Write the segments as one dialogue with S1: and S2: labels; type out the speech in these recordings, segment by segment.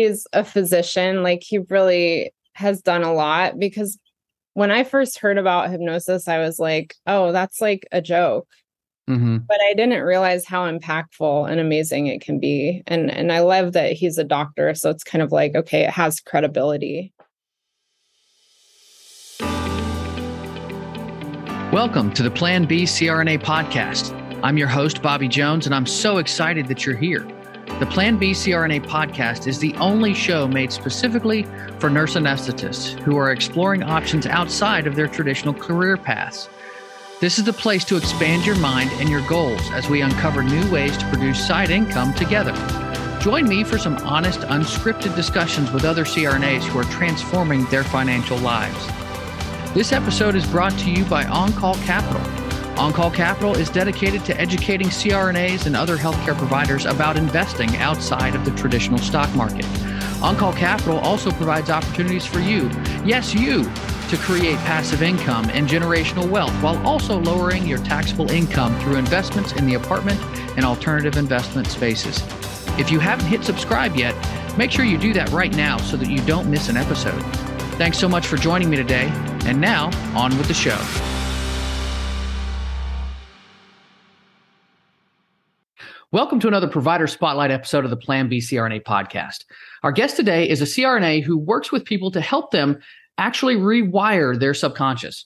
S1: he's a physician. Like he really has done a lot because when I first heard about hypnosis, I was like, oh, that's like a joke. Mm-hmm. But I didn't realize how impactful and amazing it can be. And and I love that he's a doctor. So it's kind of like, okay, it has credibility.
S2: Welcome to the Plan B CRNA podcast. I'm your host, Bobby Jones, and I'm so excited that you're here. The Plan B CRNA podcast is the only show made specifically for nurse anesthetists who are exploring options outside of their traditional career paths. This is the place to expand your mind and your goals as we uncover new ways to produce side income together. Join me for some honest, unscripted discussions with other CRNAs who are transforming their financial lives. This episode is brought to you by On Call Capital. On Call Capital is dedicated to educating CRNAs and other healthcare providers about investing outside of the traditional stock market. OnCall Capital also provides opportunities for you, yes, you, to create passive income and generational wealth while also lowering your taxable income through investments in the apartment and alternative investment spaces. If you haven't hit subscribe yet, make sure you do that right now so that you don't miss an episode. Thanks so much for joining me today. And now, on with the show. Welcome to another Provider Spotlight episode of the Plan B CRNA podcast. Our guest today is a CRNA who works with people to help them actually rewire their subconscious.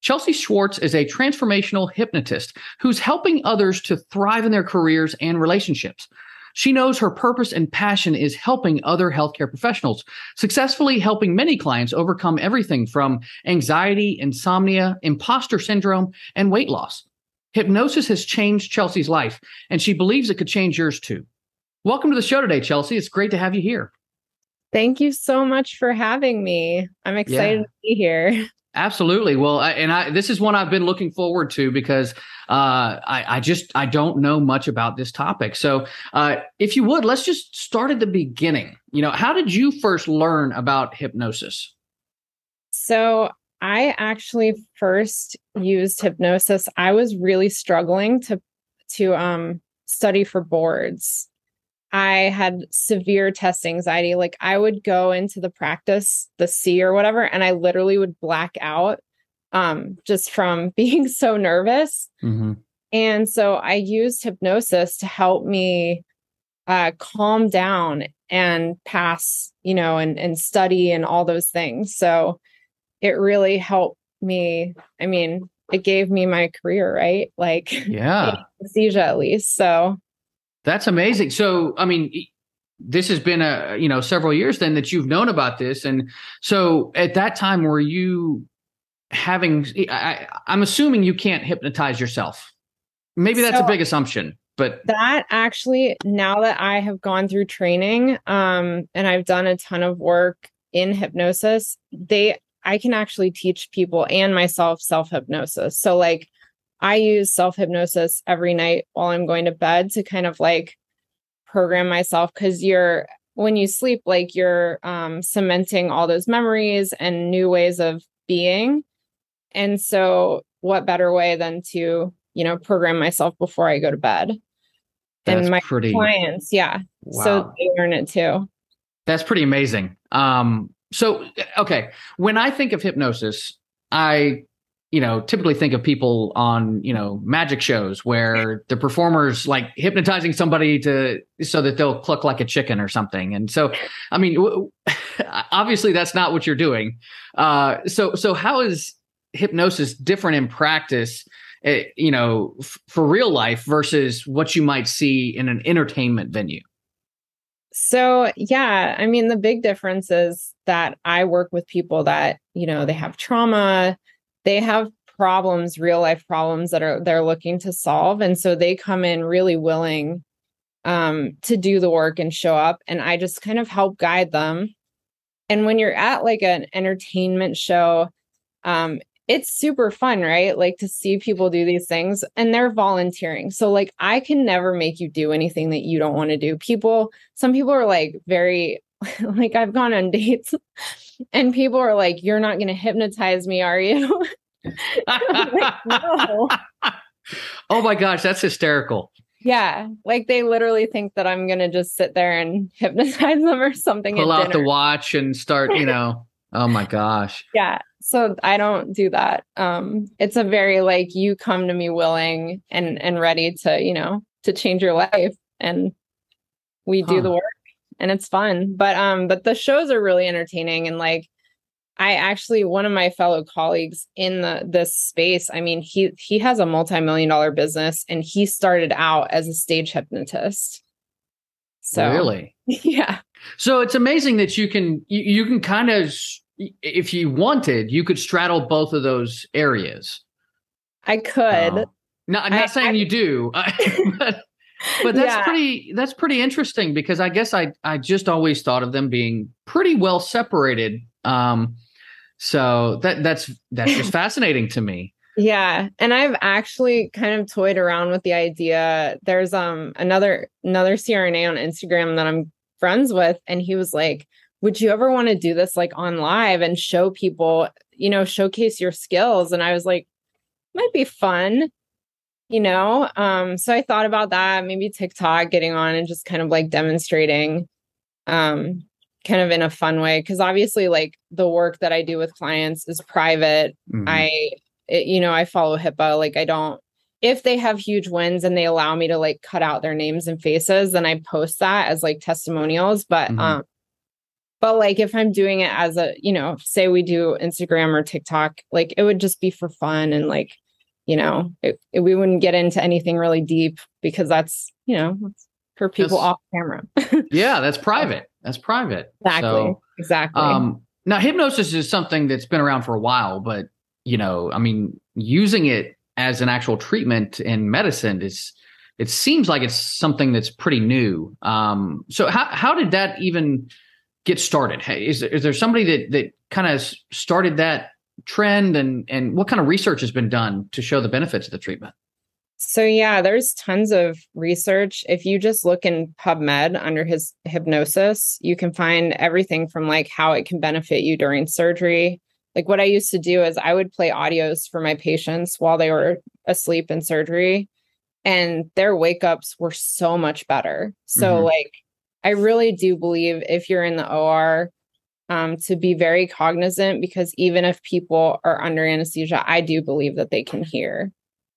S2: Chelsea Schwartz is a transformational hypnotist who's helping others to thrive in their careers and relationships. She knows her purpose and passion is helping other healthcare professionals, successfully helping many clients overcome everything from anxiety, insomnia, imposter syndrome, and weight loss. Hypnosis has changed Chelsea's life, and she believes it could change yours too. Welcome to the show today, Chelsea. It's great to have you here.
S1: Thank you so much for having me. I'm excited yeah. to be here.
S2: Absolutely. Well, I, and I this is one I've been looking forward to because uh, I, I just I don't know much about this topic. So, uh, if you would, let's just start at the beginning. You know, how did you first learn about hypnosis?
S1: So, I actually first used hypnosis. I was really struggling to to um, study for boards. I had severe test anxiety. Like I would go into the practice, the SEE or whatever, and I literally would black out um, just from being so nervous. Mm-hmm. And so I used hypnosis to help me uh, calm down and pass, you know, and, and study and all those things. So it really helped me. I mean, it gave me my career, right? Like,
S2: yeah,
S1: anesthesia at least. So
S2: that's amazing. So, I mean, this has been a you know several years then that you've known about this, and so at that time, were you having? I, am assuming you can't hypnotize yourself. Maybe that's so a big assumption, but
S1: that actually, now that I have gone through training, um, and I've done a ton of work in hypnosis, they I can actually teach people and myself self hypnosis. So like I use self hypnosis every night while I'm going to bed to kind of like program myself because you're when you sleep like you're um, cementing all those memories and new ways of being. And so what better way than to you know program myself before i go to bed?
S2: That's and my pretty,
S1: clients yeah. Wow. so they learn it too.
S2: That's pretty amazing. Um so okay when i think of hypnosis i you know, typically think of people on, you know, magic shows where the performers like hypnotizing somebody to so that they'll cluck like a chicken or something. And so, I mean, w- obviously that's not what you're doing. Uh, so, so how is hypnosis different in practice? Uh, you know, f- for real life versus what you might see in an entertainment venue.
S1: So, yeah, I mean, the big difference is that I work with people that, you know, they have trauma, they have problems, real life problems that are they're looking to solve. And so they come in really willing um, to do the work and show up. And I just kind of help guide them. And when you're at like an entertainment show, um, it's super fun, right? Like to see people do these things and they're volunteering. So, like, I can never make you do anything that you don't want to do. People, some people are like very, like, I've gone on dates and people are like, You're not going to hypnotize me, are you?
S2: like, no. Oh my gosh, that's hysterical.
S1: Yeah, like they literally think that I'm gonna just sit there and hypnotize them or something.
S2: Pull out
S1: dinner.
S2: the watch and start, you know. Oh my gosh.
S1: Yeah. So I don't do that. Um, it's a very like you come to me willing and and ready to, you know, to change your life. And we do the work and it's fun. But um, but the shows are really entertaining and like I actually one of my fellow colleagues in the this space, I mean, he he has a multi-million dollar business and he started out as a stage hypnotist. So
S2: Really?
S1: yeah.
S2: So it's amazing that you can you, you can kind of if you wanted, you could straddle both of those areas.
S1: I could.
S2: Oh. Not not
S1: I-
S2: saying
S1: I-
S2: you do, but but that's
S1: Yeah.
S2: pretty that's pretty interesting because I guess I I just always thought of them being pretty well separated. Um, so that that's that's just fascinating to me.
S1: Yeah, and I've actually kind of toyed around with the idea. There's um another another CRNA on Instagram that I'm friends with and he was like, "Would you ever want to do this like on live and show people, you know, showcase your skills?" And I was like, "Might be fun." You know, um so I thought about that, maybe TikTok getting on and just kind of like demonstrating um kind of in a fun way because obviously like the work that I do with clients is private
S2: Mhm.
S1: I, it, you know, I follow HIPAA. Like, I don't, if they have huge wins and they allow me to like cut out their names and faces, then I post that as like testimonials. But,
S2: Mhm.
S1: um, but like if I'm doing it as a, you know, say we do Instagram or TikTok, like it would just be for fun and like, you know, it, it- we wouldn't get into anything really deep because that's, you know, for people
S2: That's-
S1: off camera.
S2: yeah, that's private. That's private.
S1: exactly.
S2: So,
S1: exactly.
S2: Um, now, hypnosis is something that's been around for a while, but you know, I mean, using it as an actual treatment in medicine is it seems like it's something that's pretty new. Um, so how how did that even get started? Hey, is is there somebody that that kind of started that trend, and and what kind of research has been done to show the benefits of the treatment?
S1: So yeah, there's tons of research. If you just look in PubMed under his hypnosis, you can find everything from like how it can benefit you during surgery. Like what I used to do is I would play audios for my patients while they were asleep in surgery and their wake ups were so much better. So
S2: Mhm.
S1: like I really do believe if you're in the OR um, to be very cognizant because even if people are under anesthesia, I do believe that they can hear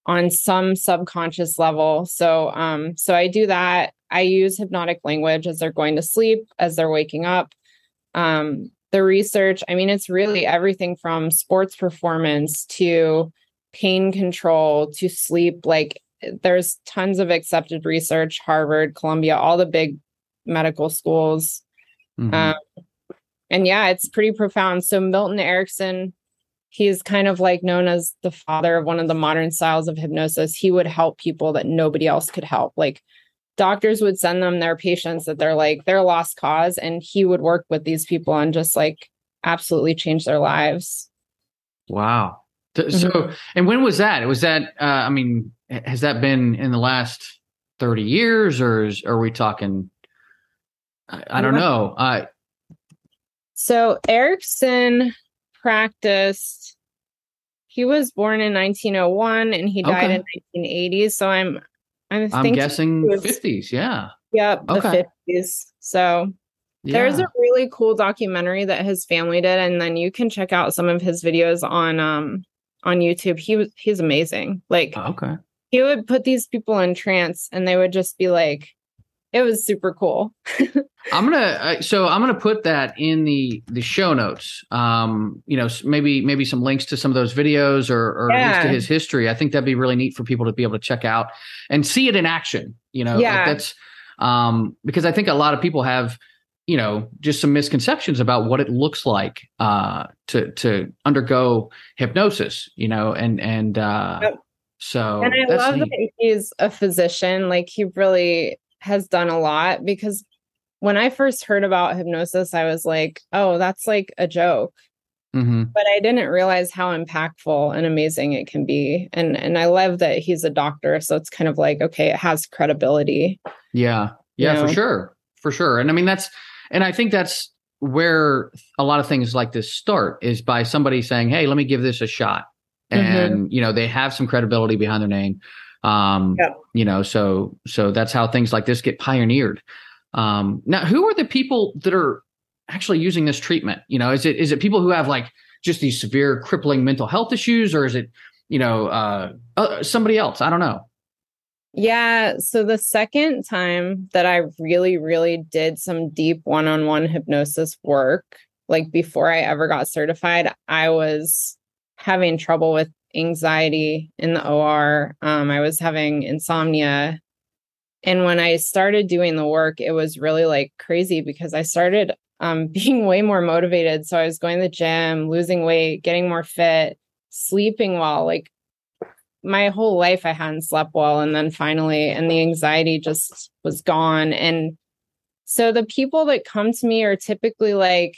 S1: on some subconscious level. So um so I do that. I use hypnotic language as they're going to sleep, as they're waking up. Um the research, I mean it's really everything from sports performance to pain control to sleep like there's tons of accepted research, Harvard, Columbia, all the big medical schools.
S2: Mhm.
S1: Um, and yeah, it's pretty profound. So Milton Erickson, he's kind of like known as the father of one of the modern styles of hypnosis. He would help people that nobody else could help. Like doctors would send them their patients that they're like they're lost cause, and he would work with these people and just like absolutely change their lives.
S2: Wow. So, and when was that? Was that? Uh, I mean, has that been in the last thirty years, or is, are we talking? I, I don't know. Uh,
S1: So Erickson practiced. He was born in 1901 and he died
S2: Okay.
S1: in 1980. So I'm, I'm,
S2: I'm guessing
S1: was-
S2: fifties. Yeah.
S1: Yep, the
S2: Okay.
S1: 50s. So there's a really cool documentary that his family did, and then you can check out some of his videos on um on YouTube. He was he's amazing. Like
S2: Oh, okay.
S1: he would put these people in trance, and they would just be like, it was super cool.
S2: I'm gonna. So I'm gonna put that in the the show notes. Um, you know, maybe maybe some links to some of those videos, or or least to his history. I think that'd be really neat for people to be able to check out and see it in action. You know, like that's um because I think a lot of people have you know just some misconceptions about what it looks like uh to to undergo hypnosis you know and and uh
S1: Yep.
S2: so
S1: and I love
S2: neat.
S1: that he's a physician. Like he really has done a lot because when I first heard about hypnosis, I was like, oh, that's like a joke.
S2: Mhm.
S1: but I didn't realize how impactful and amazing it can be. And and I love that he's a doctor, so it's kind of like okay, it has credibility.
S2: Yeah. Yeah,
S1: You
S2: for sure. For sure. And I mean that's and I think that's where a lot of things like this start is by somebody saying, "Hey, let me give this a shot."
S1: Mhm.
S2: And you know, they have some credibility behind their name. Um, you know, so so that's how things like this get pioneered. Um, now, who are the people that are actually using this treatment? You know, is it is it people who have like just these severe crippling mental health issues, or is it you know uh, uh, somebody else? I don't know.
S1: Yeah. So the second time that I really, really did some deep one on one hypnosis work, like before I ever got certified, I was having trouble with anxiety in the OR. Um, I was having insomnia. And when I started doing the work, it was really like crazy because I started um, being way more motivated. So I was going to the gym, losing weight, getting more fit, sleeping well. Like my whole life, I hadn't slept well. And then finally, and the anxiety just was gone. And so the people that come to me are typically like,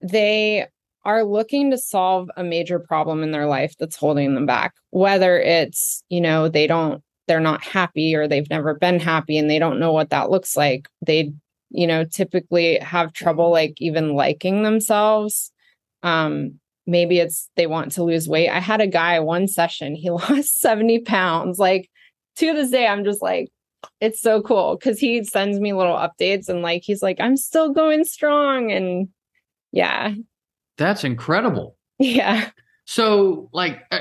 S1: they are looking to solve a major problem in their life that's holding them back, whether it's, you know, they don't, they're not happy or they've never been happy and they don't know what that looks like. They, you know, typically have trouble like even liking themselves. Um, maybe it's they want to lose weight. I had a guy one session, he lost 70 pounds. Like to this day, I'm just like, it's so cool because he sends me little updates and like he's like, I'm still going strong. And yeah,
S2: that's incredible.
S1: Yeah.
S2: So like uh,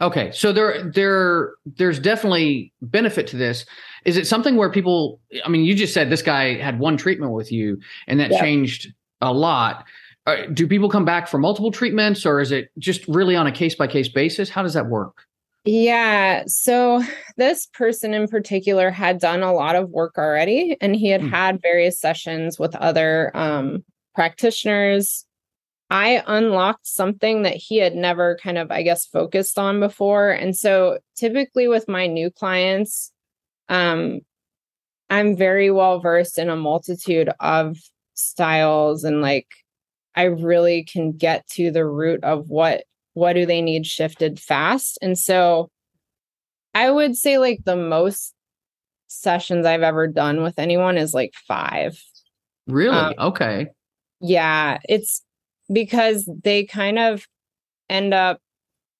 S2: okay, so there there there's definitely benefit to this. Is it something where people I mean you just said this guy had one treatment with you and that changed a lot. Uh, do people come back for multiple treatments or is it just really on a case by case basis? How does that work?
S1: Yeah. So this person in particular had done a lot of work already and he had mm. had various sessions with other um, practitioners I unlocked something that he had never kind of, I guess, focused on before. And so typically with my new clients, um, I'm very well versed in a multitude of styles and like I really can get to the root of what what do they need shifted fast. And so I would say like the most sessions I've ever done with anyone is like 5.
S2: Really? Um, okay.
S1: Yeah, it's because they kind of end up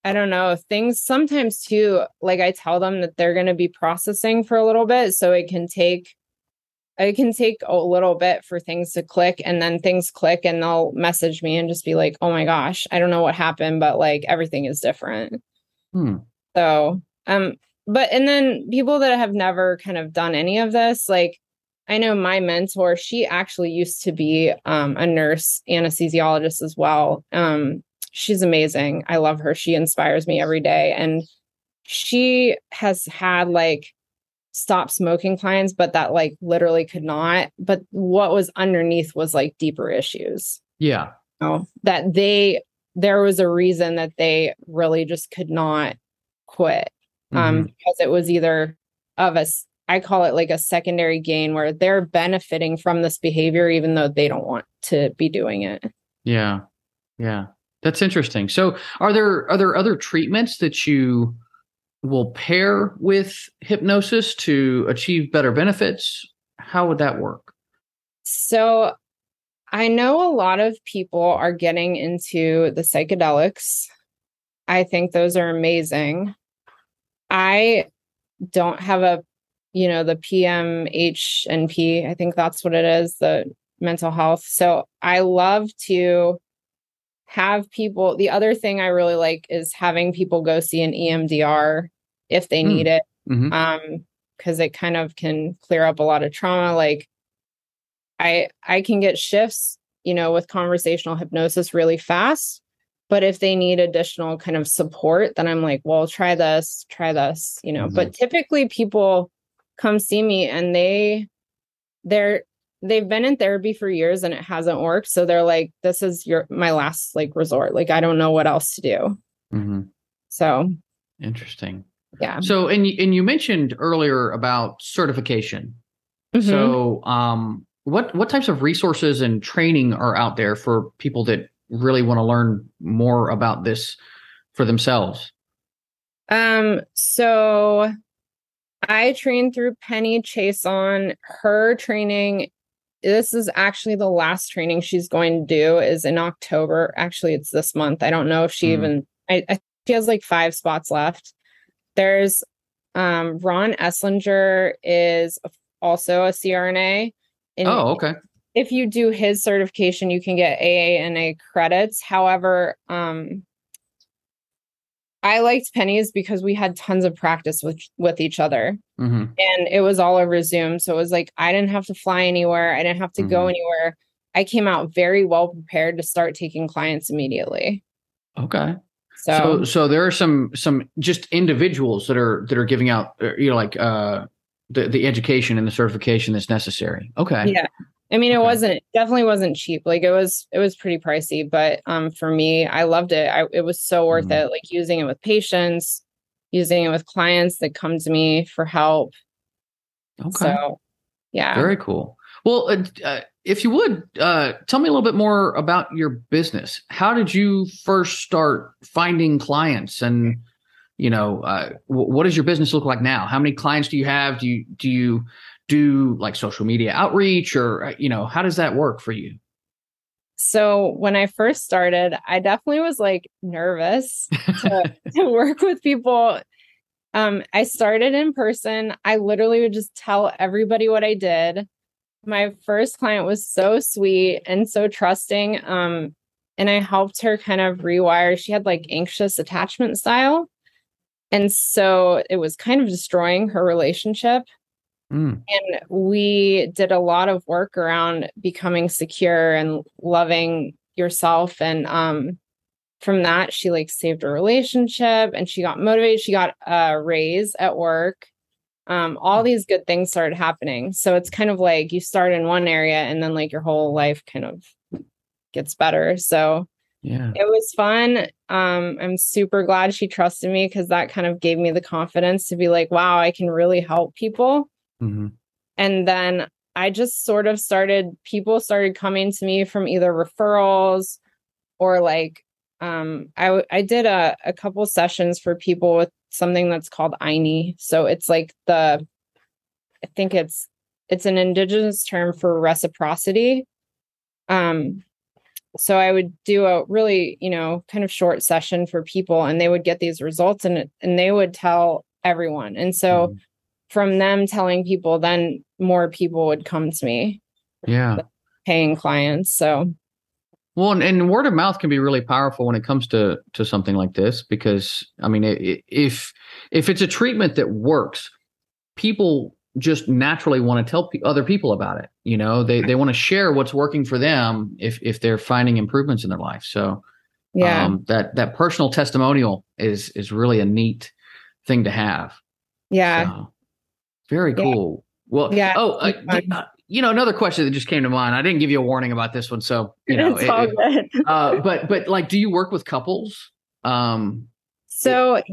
S1: I don't know, things sometimes too, like I tell them that they're going to be processing for a little bit. So it can take, it can take a little bit for things to click and then things click and they'll message me and just be like, oh my gosh, I don't know what happened, but like everything is different. Hmm. So, um, but and then people that have never kind of done any of this, like I know my mentor, she actually used to be um, a nurse anesthesiologist as well. Um, she's amazing. I love her. She inspires me every day. And she has had like stop smoking clients, but that like literally could not. But what was underneath was like deeper issues.
S2: Yeah.
S1: You know, that they, there was a reason that they really just could not quit um, mm-hmm. because it was either of a I call it like a secondary gain where they're benefiting from this behavior even though they don't want to be doing it.
S2: Yeah. Yeah. That's interesting. So are there are there other treatments that you will pair with hypnosis to achieve better benefits? How would that work?
S1: So I know a lot of people are getting into the psychedelics. I think those are amazing. I don't have a you know, the PMHNP. I think that's what it is, the mental health. So I love to have people. The other thing I really like is having people go see an EMDR if they mm. need it. Mm-hmm. Um, because it kind of can clear up a lot of trauma. Like I I can get shifts, you know, with conversational hypnosis really fast. But if they need additional kind of support, then I'm like, well, try this, try this, you know. Mm-hmm. But typically people come see me and they they're they've been in therapy for years and it hasn't worked. So they're like this is your my last like resort. Like i don't know what else to do. Mm-hmm. so
S2: interesting.
S1: yeah.
S2: So and you, and you mentioned earlier about certification. Mm-hmm. so um what what types of resources and training are out there for people that really want to learn more about this for themselves?
S1: Um so I trained through Penny Chiasson her training. This is actually the last training she's going to do is in October. Actually, it's this month. I don't know if she mm. even I, I she has like five spots left. There's Um, Ron Eslinger is also a CRNA.
S2: And oh, okay.
S1: If you do his certification, you can get AANA credits. However, um, I liked Penny's because we had tons of practice with with each other, mm-hmm. and it was all over Zoom. So it was like I didn't have to fly anywhere. I didn't have to mm-hmm. go anywhere. I came out very well prepared to start taking clients immediately.
S2: Okay. So, so, so there are some some just individuals that are that are giving out uh, you know like uh the the education and the certification that's necessary. Okay.
S1: Yeah. I mean, it okay. wasn't definitely wasn't cheap. Like it was, it was pretty pricey, but um, for me, I loved it. I, it was so worth mm-hmm. it. Like using it with patients, using it with clients that come to me for help.
S2: Okay. So, yeah. Very cool. Well, uh, uh, if you would uh, tell me a little bit more about your business. How did you first start finding clients, and you know, uh, what does your business look like now? How many clients do you have? Do you do you do like social media outreach or uh, you know how does that work for you?
S1: So when i first started i definitely was like nervous to, to work with people. Um i started in person. I literally would just tell everybody what i did. My first client was so sweet and so trusting um and i helped her kind of rewire. She had like anxious attachment style and so it was kind of destroying her relationship Mm. And we did a lot of work around becoming secure and loving yourself. And um, from that, she like saved a relationship and she got motivated. She got a raise at work. Um, all mm. these good things started happening. So it's kind of like you start in one area and then like your whole life kind of gets better. So
S2: yeah,
S1: it was fun. Um, I'm super glad she trusted me because that kind of gave me the confidence to be like, wow, I can really help people. Mm-hmm. And then I just sort of started, people started coming to me from either referrals or like, um, I, I did a, a couple sessions for people with something that's called Ayni. So it's like the, I think it's, it's an indigenous term for reciprocity. Um, so I would do a really, you know, kind of short session for people and they would get these results and and they would tell everyone. And so mm from them telling people, then more people would come to me.
S2: Yeah.
S1: Paying clients. So
S2: well, and, and, word of mouth can be really powerful when it comes to to something like this because I mean, if if it's a treatment that works, people just naturally want to tell pe- other people about it. You know, they they want to share what's working for them if if they're finding improvements in their life. So,
S1: yeah,
S2: um, that that personal testimonial is is really a neat thing to have.
S1: Yeah. So,
S2: very cool. Well, yeah. Oh, uh, uh, you know, another question that just came to mind. I didn't give you a warning about this one, so you know. It's all it, uh, but but like, do you work with couples? Um,
S1: so it,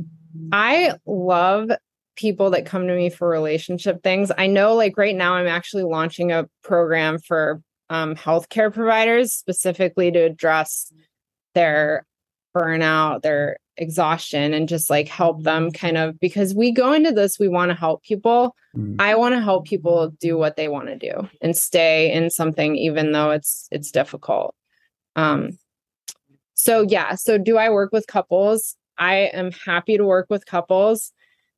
S1: I love people that come to me for relationship things. I know, like right now, I'm actually launching a program for um, healthcare providers specifically to address their burnout, their exhaustion and just like help them kind of because we go into this we want to help people. Mm. i want to help people do what they want to do and stay in something even though it's it's difficult. Um so yeah so do i work with couples? I am happy to work with couples.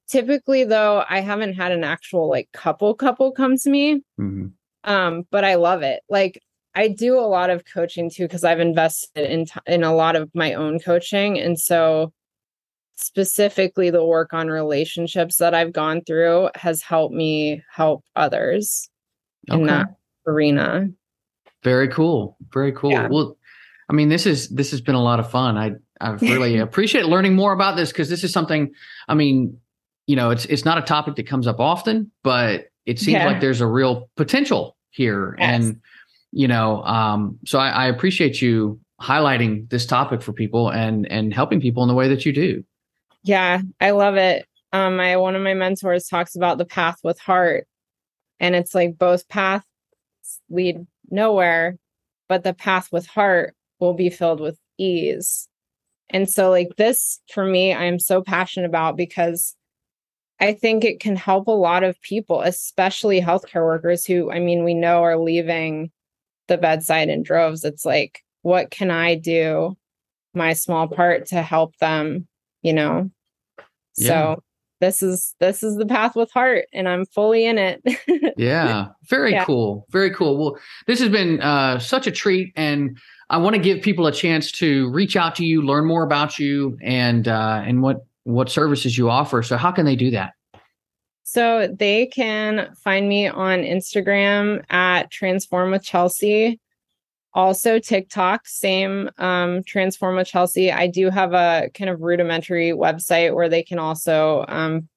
S1: Typically though i haven't had an actual like couple couple come to me. Mm-hmm. um but i love it. Like I do a lot of coaching too because I've invested in t- in a lot of my own coaching, and so specifically the work on relationships that I've gone through has helped me help others okay. in that arena.
S2: Very cool. Very cool. Yeah. Well, I mean, this is this has been a lot of fun. I I've really appreciate learning more about this because this is something. I mean, you know, it's it's not a topic that comes up often, but it seems yeah. like there's a real potential here, yes. and you know um, so I, I, appreciate you highlighting this topic for people and and helping people in the way that you do.
S1: Yeah i love it. Um my one of my mentors talks about the path with heart and it's like both paths lead nowhere but the path with heart will be filled with ease. And so like this for me i'm so passionate about because I think it can help a lot of people, especially healthcare workers who, I mean, we know are leaving the bedside in droves. It's like, what can I do my small part to help them, you know? Yeah. So this is this is the path with heart and i'm fully in it
S2: yeah very yeah. cool very cool well this has been uh, such a treat and i want to give people a chance to reach out to you learn more about you and uh, and what what services you offer so how can they do that
S1: so they can find me on instagram at transform with chelsea also TikTok, same um, Transform with Chelsea. I do have a kind of rudimentary website where they can also um,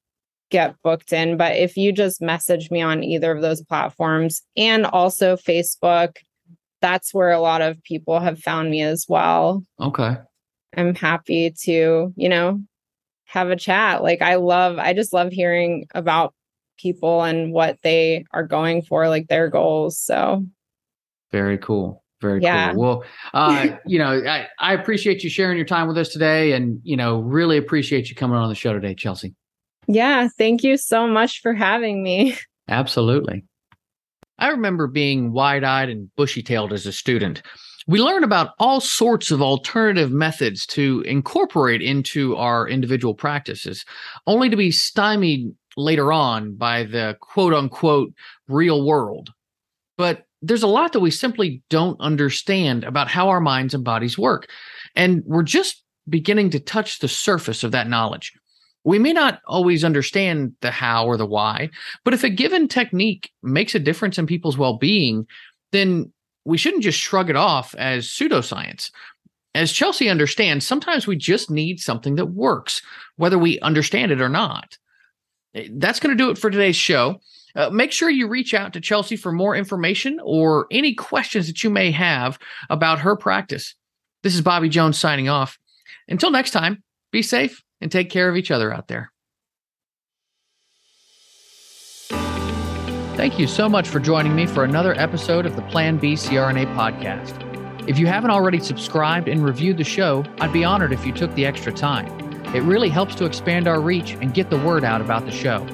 S1: get booked in. But if you just message me on either of those platforms and also Facebook, that's where a lot of people have found me as well.
S2: Okay.
S1: I'm happy to, you know, have a chat. Like I love, I just love hearing about people and what they are going for, like their goals. So
S2: very cool. Very yeah. cool. Well, uh, you know, I, I appreciate you sharing your time with us today and, you know, really appreciate you coming on the show today, Chelsea.
S1: Yeah. Thank you so much for having me.
S2: Absolutely. I remember being wide eyed and bushy tailed as a student. We learn about all sorts of alternative methods to incorporate into our individual practices, only to be stymied later on by the quote unquote real world. But there's a lot that we simply don't understand about how our minds and bodies work. And we're just beginning to touch the surface of that knowledge. We may not always understand the how or the why, but if a given technique makes a difference in people's well being, then we shouldn't just shrug it off as pseudoscience. As Chelsea understands, sometimes we just need something that works, whether we understand it or not. That's going to do it for today's show. Uh, make sure you reach out to Chelsea for more information or any questions that you may have about her practice. This is Bobby Jones signing off. Until next time, be safe and take care of each other out there. Thank you so much for joining me for another episode of the Plan B CRNA podcast. If you haven't already subscribed and reviewed the show, I'd be honored if you took the extra time. It really helps to expand our reach and get the word out about the show.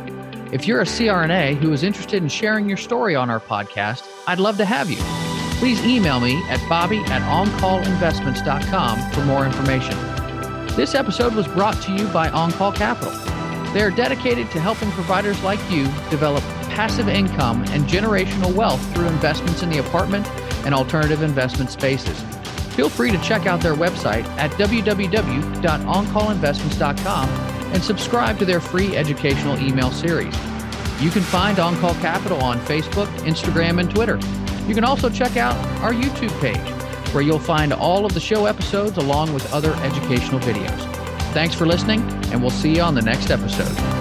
S2: If you're a CRNA who is interested in sharing your story on our podcast, I'd love to have you. Please email me at bobby at oncallinvestments.com for more information. This episode was brought to you by OnCall Capital. They are dedicated to helping providers like you develop passive income and generational wealth through investments in the apartment and alternative investment spaces. Feel free to check out their website at www.oncallinvestments.com and subscribe to their free educational email series. You can find OnCall Capital on Facebook, Instagram, and Twitter. You can also check out our YouTube page, where you'll find all of the show episodes along with other educational videos. Thanks for listening, and we'll see you on the next episode.